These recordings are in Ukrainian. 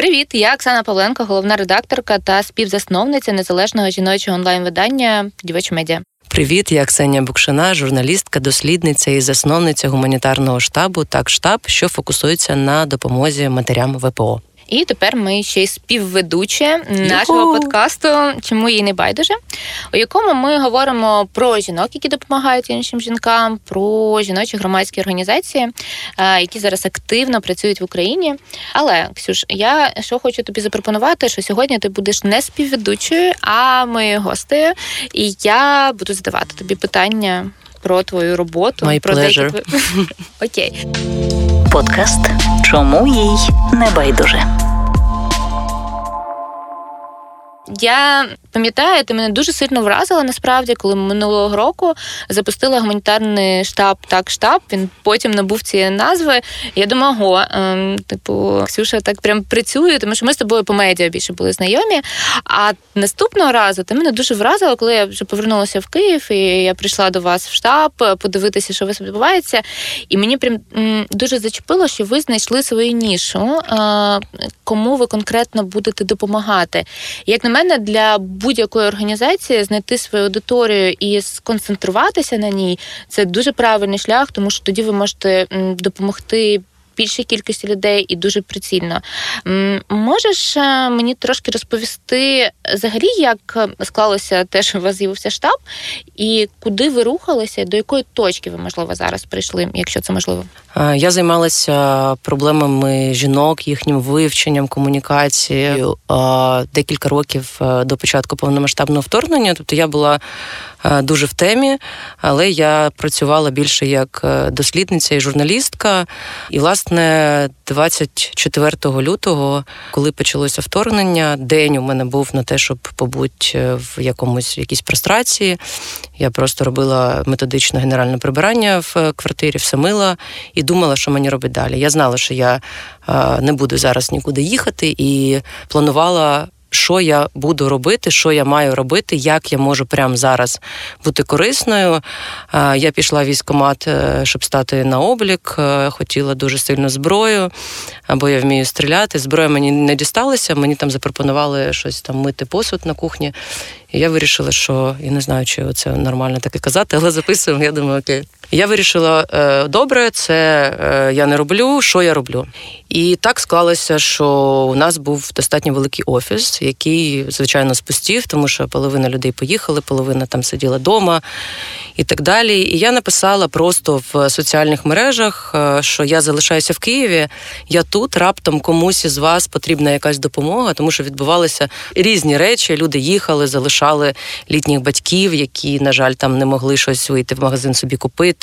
Привіт, я Оксана Павленко, головна редакторка та співзасновниця незалежного жіночого онлайн-видання Дівоч медіа. Привіт, я Ксенія Букшина, журналістка, дослідниця і засновниця гуманітарного штабу так штаб, що фокусується на допомозі матерям ВПО. І тепер ми ще й співведучі нашого подкасту Чому їй не байдуже, у якому ми говоримо про жінок, які допомагають іншим жінкам, про жіночі громадські організації, е, які зараз активно працюють в Україні. Але Ксюш, я що хочу тобі запропонувати, що сьогодні ти будеш не співведучою, а моєю гостею, і я буду задавати тобі питання про твою роботу. My про pleasure. деякі окей. Подкаст Чому їй не байдуже. Я пам'ятаю, ти мене дуже сильно вразила насправді, коли минулого року запустила гуманітарний штаб так штаб. Він потім набув цієї назви. Я думаю, ого, ем, типу, Ксюша так прям працює, тому що ми з тобою по медіа більше були знайомі. А наступного разу ти мене дуже вразила, коли я вже повернулася в Київ, і я прийшла до вас в штаб подивитися, що у вас відбувається. І мені прям дуже зачепило, що ви знайшли свою нішу, е, кому ви конкретно будете допомагати. Як на мене, для будь-якої організації знайти свою аудиторію і сконцентруватися на ній це дуже правильний шлях, тому що тоді ви можете допомогти. Більшій кількості людей і дуже прицільно. Можеш е, мені трошки розповісти взагалі, як склалося те, що у вас з'явився штаб, і куди ви рухалися, до якої точки ви, можливо, зараз прийшли, якщо це можливо? Е, Я займалася проблемами жінок, їхнім вивченням, комунікацією е, декілька років е, до початку повномасштабного вторгнення. Тобто я була е, дуже в темі, але я працювала більше як е, дослідниця і журналістка. І, власне, 24 лютого, коли почалося вторгнення, день у мене був на те, щоб побути е, в якомусь якійсь прострації. Я просто робила методичне генеральне прибирання в е, квартирі, все мила і думала, що мені робити далі. Я знала, що я е, не буду зараз нікуди їхати, і планувала. Що я буду робити, що я маю робити, як я можу прямо зараз бути корисною. Я пішла в військкомат, е, щоб стати на облік. е, Хотіла дуже сильно зброю, бо я вмію стріляти. Зброя мені не дісталася. Мені там запропонували щось там мити посуд на кухні. І я вирішила, що я не знаю, чи це нормально таке казати, але записуємо. Я думаю, окей. Я вирішила, е, добре, це е, я не роблю. Що я роблю? І так склалося, що у нас був достатньо великий офіс, який, звичайно, спустів, тому що половина людей поїхали, половина там сиділа вдома і так далі. І я написала просто в соціальних мережах, е, що я залишаюся в Києві. Я тут раптом комусь із вас потрібна якась допомога, тому що відбувалися різні речі. Люди їхали, залишали літніх батьків, які, на жаль, там не могли щось вийти в магазин собі купити.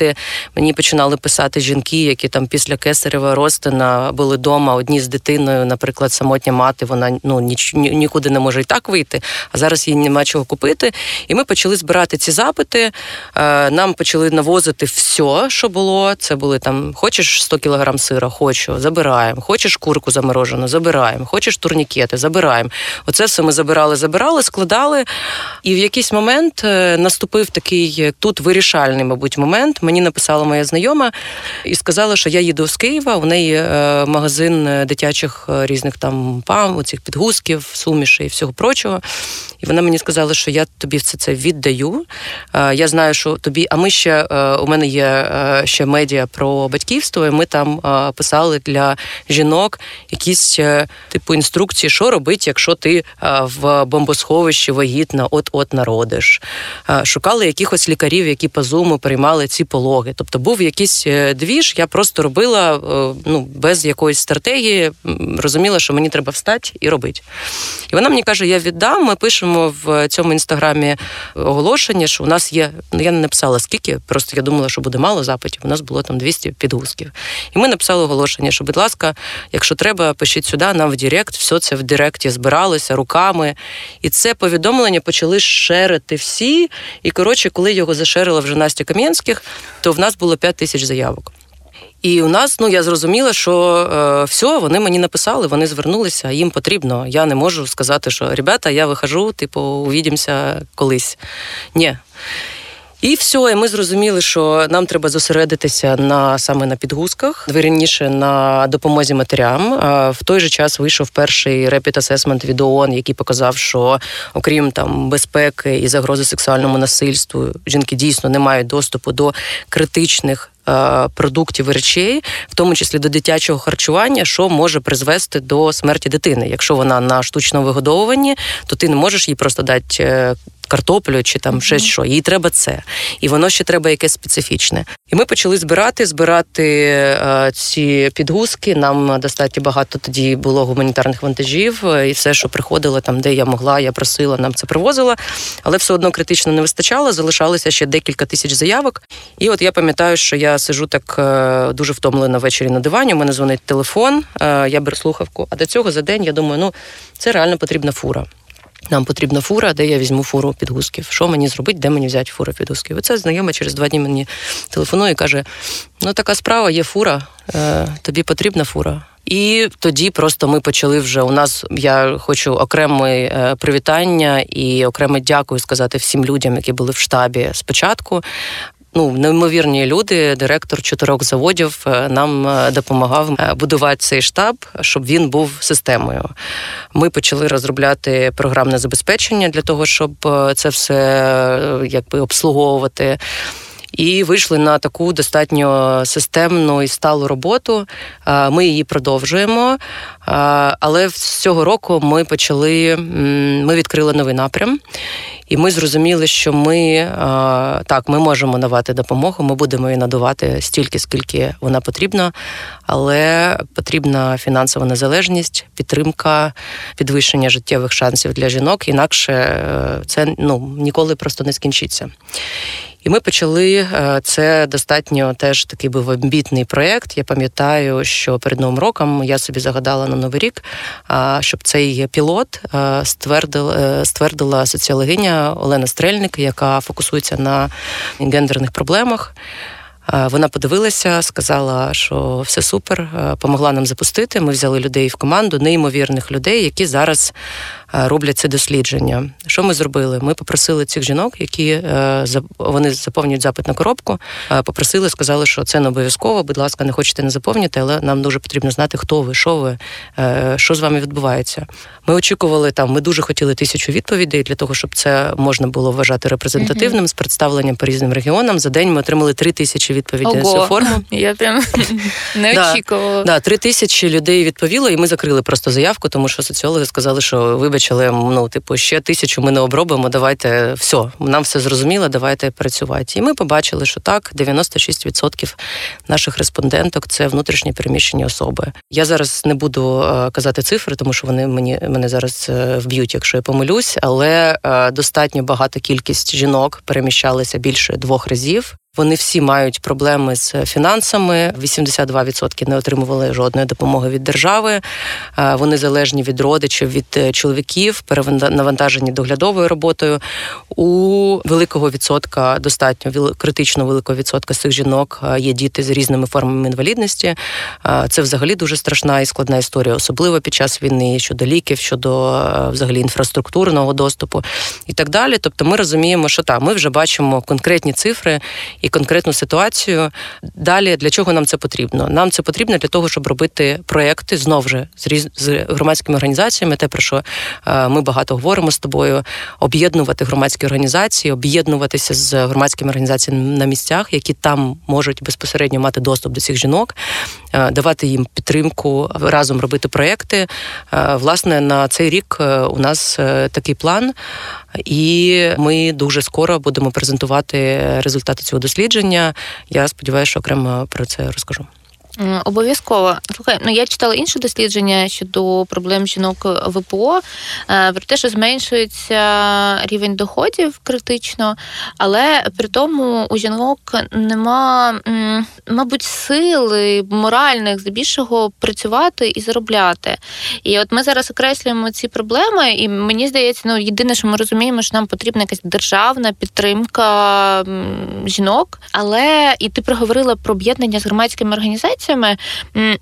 Мені починали писати жінки, які там після кесарева Ростина були вдома, одні з дитиною, наприклад, самотня мати, вона ну ніч, ні- нікуди не може і так вийти, а зараз їй нема чого купити. І ми почали збирати ці запити. Е, Нам почали навозити все, що було. Це були там: хочеш 100 кілограм сира, хочу, забираємо. Хочеш курку заморожену, забираємо. Хочеш турнікети, забираємо. Оце все ми забирали, забирали, складали. І в якийсь момент е, наступив такий е, тут вирішальний, мабуть, момент. Мені написала моя знайома і сказала, що я їду з Києва. У неї е, магазин е, дитячих е, різних там пам, оцих підгузків, сумішей і всього прочого. І вона мені сказала, що я тобі все це віддаю. Я знаю, що тобі. А ми ще у мене є ще медіа про батьківство. і Ми там писали для жінок якісь типу інструкції, що робити, якщо ти в бомбосховищі вагітна, от-от народиш. Шукали якихось лікарів, які по зуму приймали ці пологи. Тобто був якийсь е, двіж, я просто робила е, ну, без якоїсь стратегії, розуміла, що мені треба встати і робити. І вона мені каже: я віддам. Ми пишемо в цьому інстаграмі оголошення, що у нас є. Ну я не написала скільки, просто я думала, що буде мало запитів. У нас було там 200 підгузків. І ми написали оголошення, що, будь ласка, якщо треба, пишіть сюди, нам в Директ. Все це в Директі збиралося руками. І це повідомлення почали шерити всі. І коротше, коли його зашерила вже Настя Кам'янських, то в нас було 5 тисяч заявок. І у нас, ну я зрозуміла, що е, все, вони мені написали, вони звернулися, їм потрібно. Я не можу сказати, що ребята, я вихожу, типу, увідімося колись. Ні. І все, і ми зрозуміли, що нам треба зосередитися на саме на підгузках, вірніше на допомозі матерям. В той же час вийшов перший репіт асесмент від ООН, який показав, що окрім там безпеки і загрози сексуальному насильству, жінки дійсно не мають доступу до критичних. Продуктів і речей, в тому числі до дитячого харчування, що може призвести до смерті дитини. Якщо вона на штучному вигодовуванні, то ти не можеш їй просто дати е, картоплю чи там щось що. Їй треба це. І воно ще треба якесь специфічне. І ми почали збирати, збирати е, ці підгузки. Нам достатньо багато тоді було гуманітарних вантажів, і все, що приходило там, де я могла, я просила, нам це привозила. Але все одно критично не вистачало. Залишалося ще декілька тисяч заявок. І от я пам'ятаю, що я сижу так е, дуже втомлена ввечері на дивані. У мене дзвонить телефон, е, я беру слухавку. А до цього за день я думаю, ну це реально потрібна фура. Нам потрібна фура, де я візьму фуру підгузків. Що мені зробити, де мені взяти фуру підгузків? Оце знайома через два дні мені телефонує і каже: ну така справа, є фура, е, тобі потрібна фура. І тоді просто ми почали вже. У нас я хочу окреме е, привітання і окреме дякую сказати всім людям, які були в штабі спочатку ну неймовірні люди. Директор чотирьох заводів е, нам е, допомагав е, будувати цей штаб, щоб він був системою. Ми почали розробляти програмне забезпечення для того, щоб це все якби обслуговувати. І вийшли на таку достатньо системну і сталу роботу. Ми її продовжуємо. Але з цього року ми почали ми відкрили новий напрям. І ми зрозуміли, що ми так, ми можемо надавати допомогу, ми будемо її надавати стільки, скільки вона потрібна, але потрібна фінансова незалежність, підтримка, підвищення життєвих шансів для жінок. Інакше е, це ну ніколи просто не скінчиться. І ми почали е, це достатньо теж такий був амбітний проєкт. Я пам'ятаю, що перед новим роком я собі загадала на новий рік, щоб цей пілот е, ствердила, е, ствердила соціологиня Олена Стрельник, яка фокусується на гендерних проблемах. Вона подивилася, сказала, що все супер, помогла нам запустити. Ми взяли людей в команду, неймовірних людей, які зараз роблять це дослідження. Що ми зробили? Ми попросили цих жінок, які е, вони заповнюють запит на коробку. Е, попросили, сказали, що це не обов'язково. Будь ласка, не хочете не заповнити, але нам дуже потрібно знати, хто ви, що ви, що з вами відбувається. Ми очікували там. Ми дуже хотіли тисячу відповідей для того, щоб це можна було вважати репрезентативним mm-hmm. з представленням по різним регіонам. За день ми отримали три тисячі відповідей Ого. на цю форму. Я прям не очікувала. Да, три тисячі людей відповіло, і ми закрили просто заявку, тому що соціологи сказали, що вибач вибач, але ну, типу, ще тисячу ми не обробимо. Давайте все, нам все зрозуміло, давайте працювати. І ми побачили, що так, 96% наших респонденток це внутрішні переміщені особи. Я зараз не буду е, казати цифри, тому що вони мені мене зараз е, вб'ють, якщо я помилюсь, але е, достатньо багата кількість жінок переміщалися більше двох разів. Вони всі мають проблеми з фінансами. 82% не отримували жодної допомоги від держави. Вони залежні від родичів, від е, чоловіків, перевантажені доглядовою роботою. У великого відсотка достатньо критично великого відсотка з цих жінок є діти з різними формами інвалідності. Це взагалі дуже страшна і складна історія, особливо під час війни щодо ліків, щодо взагалі інфраструктурного доступу і так далі. Тобто, ми розуміємо, що так, ми вже бачимо конкретні цифри і конкретну ситуацію. Далі для чого нам це потрібно? Нам це потрібно для того, щоб робити проекти знов же з різ... з громадськими організаціями, те про що е, ми багато говоримо з тобою, об'єднувати громадські організації, об'єднуватися з громадськими організаціями на місцях, які там можуть безпосередньо мати доступ до цих жінок, е, давати їм підтримку, разом робити проекти. Е, власне, на цей рік у нас такий план. І ми дуже скоро будемо презентувати результати цього дослідження. Я сподіваюся, що окремо про це розкажу. Обов'язково слухай, ну я читала інше дослідження щодо проблем жінок ВПО е, про те, що зменшується рівень доходів критично, але при тому у жінок нема, мабуть, сили моральних здебільшого працювати і заробляти. І от ми зараз окреслюємо ці проблеми, і мені здається, ну єдине, що ми розуміємо, що нам потрібна якась державна підтримка жінок. Але і ти проговорила про об'єднання з громадськими організаціями організаціями.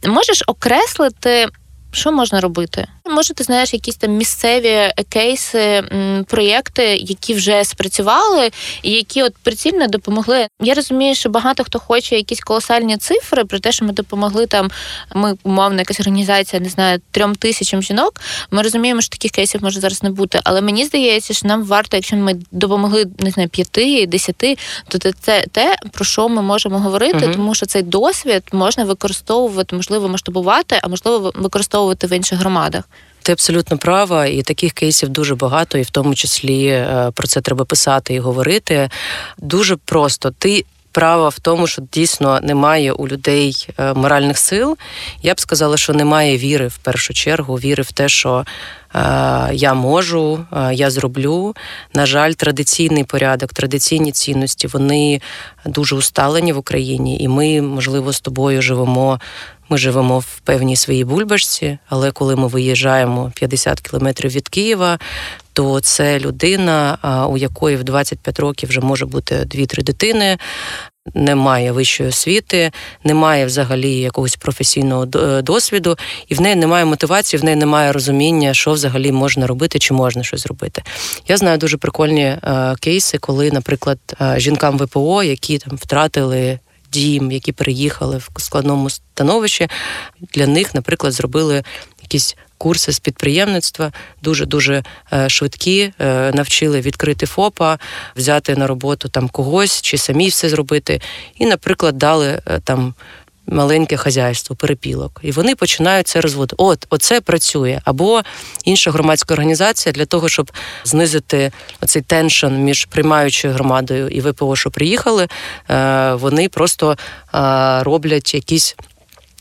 Можеш окреслити, що можна робити? Може, ти знаєш якісь там місцеві кейси, проєкти, які вже спрацювали, і які от прицільно допомогли. Я розумію, що багато хто хоче якісь колосальні цифри про те, що ми допомогли там. Ми умовно, якась організація, не знаю, трьом тисячам жінок. Ми розуміємо, що таких кейсів може зараз не бути. Але мені здається, що нам варто, якщо ми допомогли не знаю, п'яти, десяти, то це те, про що ми можемо говорити, угу. тому що цей досвід можна використовувати, можливо, масштабувати, а можливо, використовувати в інших громадах. Ти абсолютно права, і таких кейсів дуже багато, і в тому числі е, про це треба писати і говорити. Дуже просто ти. Права в тому, що дійсно немає у людей е, моральних сил. Я б сказала, що немає віри в першу чергу, віри в те, що е, я можу, е, я зроблю. На жаль, традиційний порядок, традиційні цінності вони дуже усталені в Україні, і ми, можливо, з тобою живемо ми живемо в певній своїй бульбашці, але коли ми виїжджаємо 50 кілометрів від Києва, то це людина, у якої в 25 років вже може бути дві-три дитини. Немає вищої освіти, немає взагалі якогось професійного е, досвіду, і в неї немає мотивації, в неї немає розуміння, що взагалі можна робити, чи можна щось зробити. Я знаю дуже прикольні е, кейси, коли, наприклад, е, жінкам ВПО, які там втратили дім, які переїхали в складному становищі, для них, наприклад, зробили якісь курси з підприємництва, дуже дуже швидкі, е, навчили відкрити ФОПа, взяти на роботу там когось чи самі все зробити, і, наприклад, дали е, там маленьке хазяйство, перепілок, і вони починають це розводити. От оце працює. Або інша громадська організація для того, щоб знизити оцей теншн між приймаючою громадою і ВПО, що приїхали, е, вони просто роблять якісь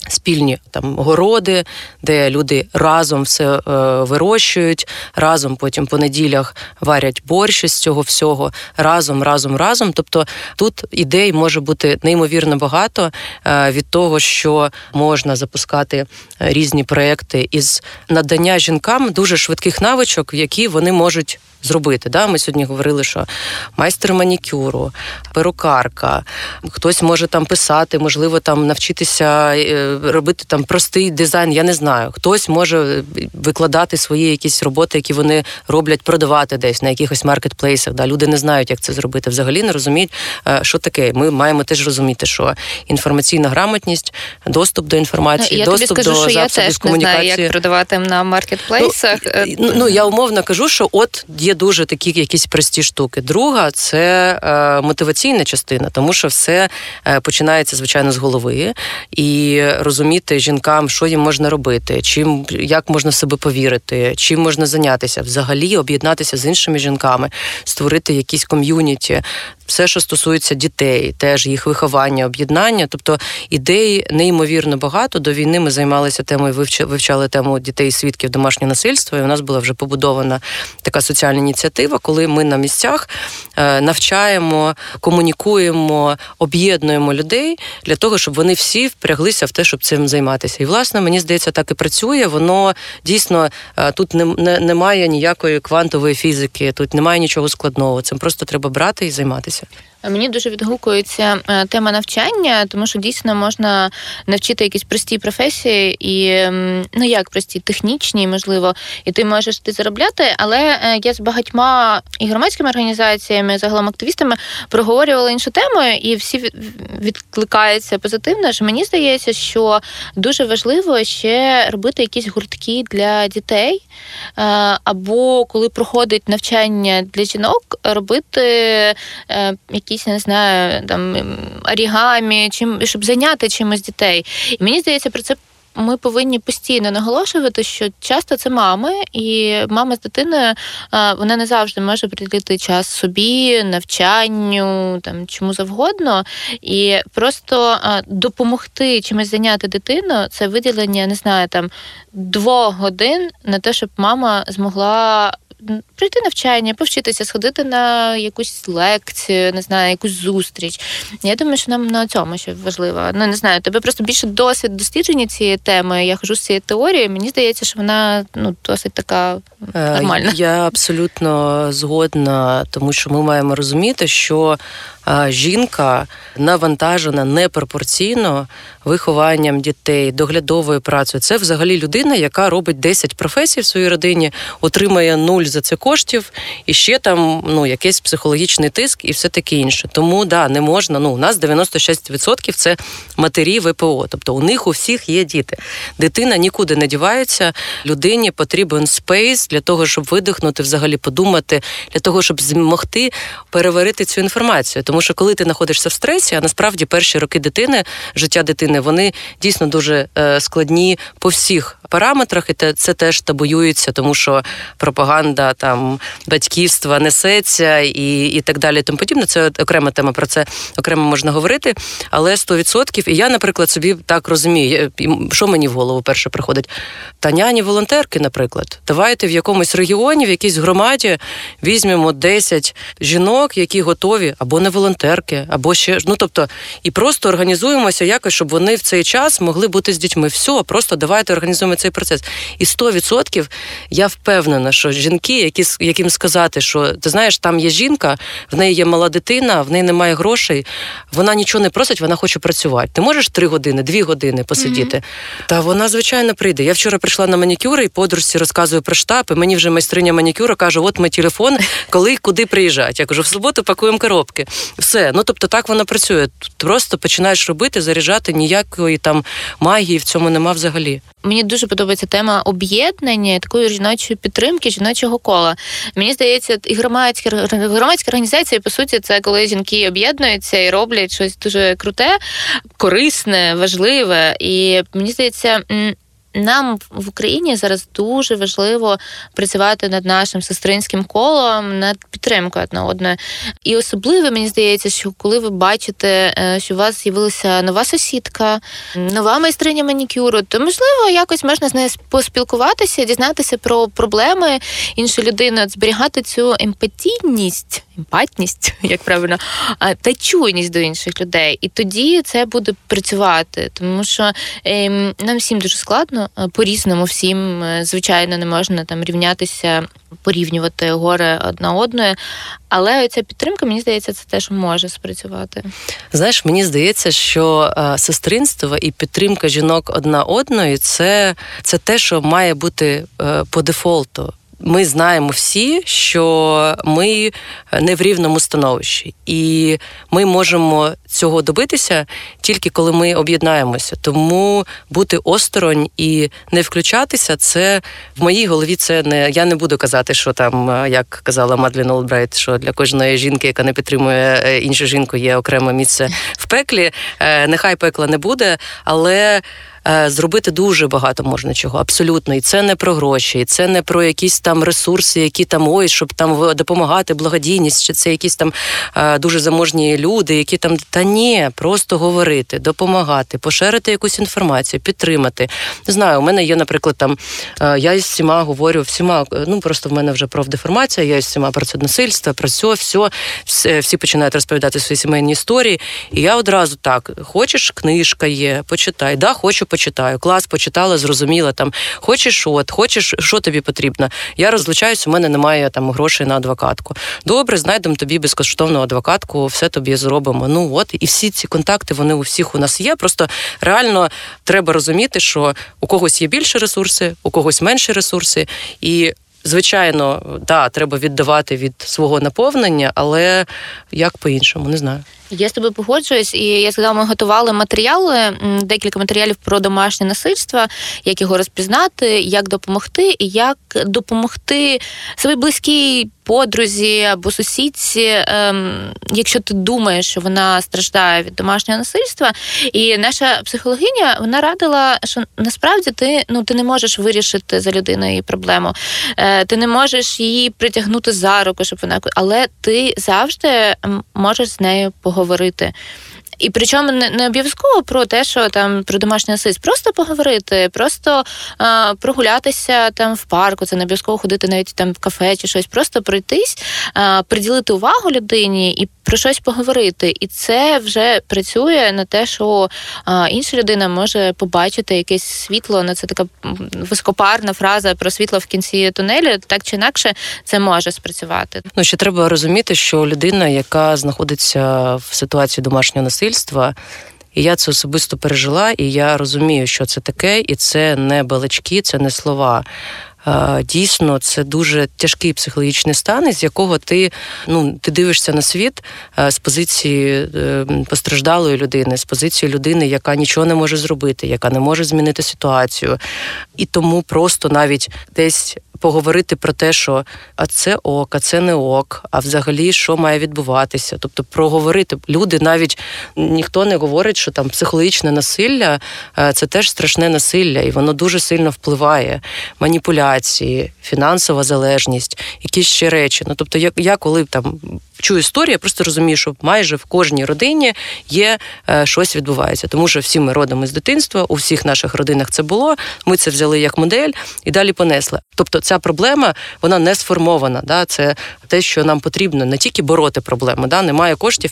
спільні там городи, де люди разом все е, вирощують, разом потім по неділях варять борщ з цього всього, разом, разом, разом. Тобто тут ідей може бути неймовірно багато е, від того, що можна запускати е, різні проекти із надання жінкам дуже швидких навичок, які вони можуть зробити. Да? Ми сьогодні говорили, що майстер манікюру, перукарка, хтось може там писати, можливо, там навчитися е, робити там простий дизайн. Я не знаю. Хтось може викладати свої якісь роботи, які вони роблять, продавати десь на якихось маркетплейсах. Да? Люди не знають, як це зробити. Взагалі не розуміють, е, що таке. Ми маємо теж розуміти, що інформаційна грамотність, доступ до інформації, я доступ тобі скажу, до що я теж комунікації. не знаю, як продавати на маркетплейсах. Ну, ну я умовно кажу, що от є дуже такі якісь прості штуки. Друга це е, мотиваційна частина, тому що все е, починається звичайно з голови і розуміти жінкам, що їм можна робити, чим як можна в себе повірити, чим можна зайнятися, взагалі об'єднатися з іншими жінками, створити якісь ком'юніті, все, що стосується дітей, теж їх виховання, об'єднання. Тобто ідей неймовірно багато. До війни ми займалися темою, вивчали тему дітей свідків домашнього насильства. І у нас була вже побудована така соціальна ініціатива, коли ми на місцях е, навчаємо, комунікуємо, об'єднуємо людей для того, щоб вони всі впряглися в те, щоб цим займатися. І власне мені здається, так і працює. Воно дійсно е, тут не, не, немає ніякої квантової фізики, тут немає нічого складного. Цим просто треба брати і займатися. Мені дуже відгукується е, тема навчання, тому що дійсно можна навчити якісь прості професії і ну як прості, технічні, можливо, і ти можеш ти заробляти. Але е, я з багатьма і громадськими організаціями, загалом активістами проговорювала іншу тему, і всі відкликаються позитивно. Що мені здається, що дуже важливо ще робити якісь гуртки для дітей, е, або коли проходить навчання для жінок, робити якісь якісь, не знаю, там орігамі, чим щоб зайняти чимось дітей. І мені здається, про це. Ми повинні постійно наголошувати, що часто це мами, і мама з дитиною вона не завжди може приділити час собі, навчанню, там чому завгодно. І просто допомогти чимось зайняти дитину це виділення, не знаю, там двох годин на те, щоб мама змогла прийти навчання, повчитися, сходити на якусь лекцію, не знаю, якусь зустріч. Я думаю, що нам на цьому ще важливо. Ну не знаю, тебе просто більше досвід дослідження цієї теми. Я хожу з цієї теорії. Мені здається, що вона ну досить така е, нормальна. Я абсолютно згодна, тому що ми маємо розуміти, що жінка навантажена непропорційно вихованням дітей, доглядовою працею. Це взагалі людина, яка робить 10 професій в своїй родині, отримає нуль за це коштів і ще там ну якийсь психологічний тиск і все таке інше. Тому да, не можна. Ну у нас 96% це матері ВПО, тобто у них у всіх є діти. Дитина нікуди не дівається. Людині потрібен space для того, щоб видихнути, взагалі подумати, для того, щоб змогти переварити цю інформацію. Тому що коли ти знаходишся в стресі, а насправді перші роки дитини, життя дитини, вони дійсно дуже е, складні по всіх параметрах, і це теж табуюється, тому що пропаганда там батьківства несеться і і так далі. Тому подібне. Це окрема тема. Про це окремо можна говорити. Але 100%, і я, наприклад, собі так розумію, що мені в голову перше приходить. Таняні волонтерки, наприклад, давайте в якомусь регіоні, в якійсь громаді візьмемо 10 жінок, які готові, або не волонтерки, або ще ну тобто, і просто організуємося якось, щоб вони в цей час могли бути з дітьми. Все, просто давайте організуємо цей процес. І 100% я впевнена, що жінки, які яким сказати, що ти знаєш, там є жінка, в неї є мала дитина, в неї немає грошей, вона нічого не просить, вона хоче працювати. Ти можеш три години, дві години посидіти. Mm-hmm. Та вона, звичайно, прийде. Я вчора прийшла на манікюр і подружці розказую про штаб, і Мені вже майстриня манікюра каже: от ми телефон, коли куди приїжджати. Я кажу, в суботу пакуємо коробки. Все. Ну тобто так вона працює. Просто починаєш робити, заряджати ніякої там магії в цьому нема взагалі. Мені дуже подобається тема об'єднання такої жіночої підтримки, жіночого кола. Мені здається, і громадські громадські організації, по суті, це коли жінки об'єднуються і роблять щось дуже круте, корисне, важливе. І мені здається, нам в Україні зараз дуже важливо працювати над нашим сестринським колом, над підтримкою одна одної. І особливо мені здається, що коли ви бачите, е, що у вас з'явилася нова сусідка, нова майстриня манікюру, то можливо якось можна з нею поспілкуватися, дізнатися про проблеми іншої людини, зберігати цю емпатійність, емпатність, як правильно, та чуйність до інших людей. І тоді це буде працювати, тому що ем, нам всім дуже складно. Е, по-різному всім, е, звичайно, не можна там рівнятися, порівнювати горе одна одної. Але ця підтримка, мені здається, це теж може спрацювати. Знаєш, мені здається, що е, сестринство і підтримка жінок одна одної це, це те, що має бути по дефолту ми знаємо всі, що ми не в рівному становищі, і ми можемо цього добитися тільки коли ми об'єднаємося. Тому бути осторонь і не включатися, це в моїй голові. Це не я не буду казати, що там, як казала Мадлін Олбрайт, що для кожної жінки, яка не підтримує е, іншу жінку, є окреме місце в пеклі. Е, нехай пекла не буде, але. Е, зробити дуже багато можна чого. Абсолютно, і це не про гроші, і це не про якісь там ресурси, які там ой, щоб там допомагати, благодійність, чи це якісь там е, дуже заможні люди, які там та ні, просто говорити, допомагати, поширити якусь інформацію, підтримати. Не знаю, у мене є, наприклад, там е, я із всіма говорю, всіма, ну просто в мене вже профдеформація, я із всіма про це насильство, про все, все, всі починають розповідати свої сімейні історії. І я одразу так: хочеш, книжка є, почитай, да, хочу почитаю. Клас почитала, зрозуміла там. Хочеш, от, хочеш, що тобі потрібно. Я розлучаюсь, у мене немає там грошей на адвокатку. Добре, знайдемо тобі безкоштовну адвокатку, все тобі зробимо. Ну от і всі ці контакти вони у всіх у нас є. Просто реально треба розуміти, що у когось є більше ресурси, у когось менше ресурси, і Звичайно, да, треба віддавати від свого наповнення, але як по-іншому, не знаю. Я з тобою погоджуюсь, і я сказала, ми готували матеріали, декілька матеріалів про домашнє насильство, як його розпізнати, як допомогти, і як допомогти своїй близькій подрузі або сусідці, ем, якщо ти думаєш, що вона страждає від домашнього насильства. І наша психологиня вона радила, що насправді ти ну ти не можеш вирішити за людиною її проблему, е, ти не можеш її притягнути за руку, щоб вона але ти завжди можеш з нею поговорити говорити. І причому не, не обов'язково про те, що там про домашній насильство, просто поговорити, просто а, прогулятися там в парку, це не обов'язково ходити навіть там в кафе чи щось, просто пройтись, а, приділити увагу людині і про щось поговорити. І це вже працює на те, що а, інша людина може побачити якесь світло. На це така високопарна фраза про світло в кінці тунелю. Так чи інакше це може спрацювати. Ну ще треба розуміти, що людина, яка знаходиться в ситуації домашнього насильства. І я це особисто пережила, і я розумію, що це таке, і це не балачки, це не слова. Дійсно, це дуже тяжкий психологічний стан, із якого ти ну ти дивишся на світ з позиції е, постраждалої людини, з позиції людини, яка нічого не може зробити, яка не може змінити ситуацію, і тому просто навіть десь поговорити про те, що а це ок, а це не ок, а взагалі що має відбуватися. Тобто, проговорити люди навіть ніхто не говорить, що там психологічне насилля е, це теж страшне насилля, і воно дуже сильно впливає. Маніпуляції, фінансова залежність, якісь ще речі. Ну тобто, я, я коли там чую історію, я просто розумію, що майже в кожній родині є е, щось відбувається, тому що всі ми родом із дитинства, у всіх наших родинах це було. Ми це взяли як модель і далі понесли. Тобто, ця проблема вона не сформована. Да? Це те, що нам потрібно не тільки бороти проблему, да? немає коштів.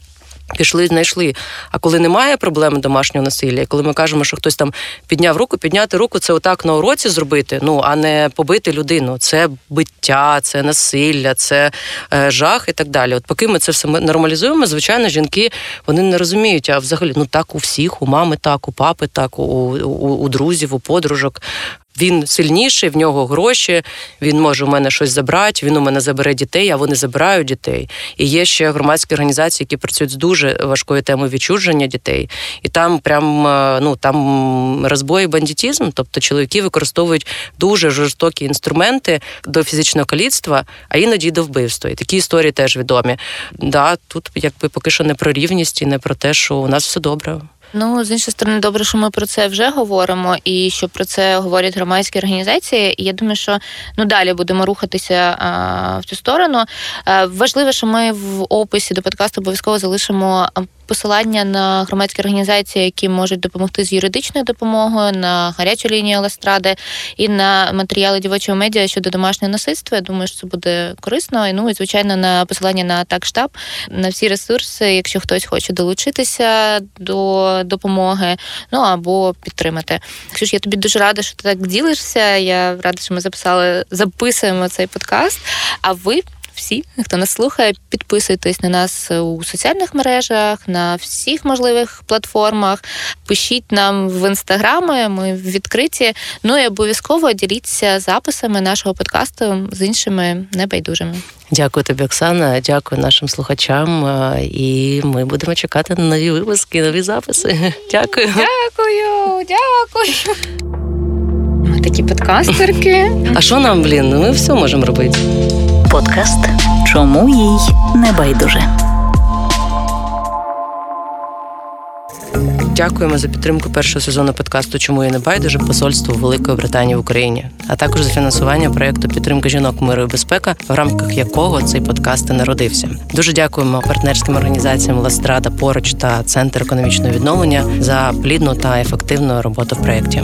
Пішли, знайшли. А коли немає проблеми домашнього насилля, коли ми кажемо, що хтось там підняв руку, підняти руку це отак на уроці зробити, ну а не побити людину. Це биття, це насилля, це е, жах і так далі. От поки ми це все нормалізуємо, звичайно, жінки вони не розуміють, а взагалі ну так у всіх, у мами, так, у папи, так, у, у, у друзів, у подружок. Він сильніший, в нього гроші, він може у мене щось забрати, він у мене забере дітей, а вони забирають дітей. І є ще громадські організації, які працюють з дуже важкою темою відчуження дітей. І там прям е, ну там розбой і бандитізм, тобто чоловіки використовують дуже жорстокі інструменти до фізичного каліцтва, а іноді до вбивства. І такі історії теж відомі. Да, Тут якби поки що не про рівність і не про те, що у нас все добре. Ну з іншої сторони, добре, що ми про це вже говоримо, і що про це говорять громадські організації. І я думаю, що ну далі будемо рухатися а, в цю сторону. А, важливо, що ми в описі до подкасту обов'язково залишимо посилання на громадські організації, які можуть допомогти з юридичною допомогою, на гарячу лінію Ластради і на матеріали дівочого медіа щодо домашнього насильства. Я думаю, що це буде корисно. І ну і звичайно на посилання на так штаб на всі ресурси, якщо хтось хоче долучитися до допомоги, ну або підтримати. Ж я тобі дуже рада, що ти так ділишся. Я рада, що ми записали, записуємо цей подкаст. А ви всі, хто нас слухає, підписуйтесь на нас у соціальних мережах, на всіх можливих платформах. Пишіть нам в інстаграми, ми відкриті. Ну і обов'язково діліться записами нашого подкасту з іншими небайдужими. Дякую тобі, Оксана. Дякую нашим слухачам. І ми будемо чекати на нові випуски, нові записи. Дякую. Дякую, дякую. Ми такі подкастерки. А що нам, блін? Ми все можемо робити. Подкаст Чому їй не байдуже. Дякуємо за підтримку першого сезону подкасту Чому їй не байдуже посольству Великої Британії в Україні, а також за фінансування проєкту підтримки жінок миру і безпека, в рамках якого цей подкаст і народився. Дуже дякуємо партнерським організаціям Ластрада поруч та Центр економічного відновлення за плідну та ефективну роботу в проєкті.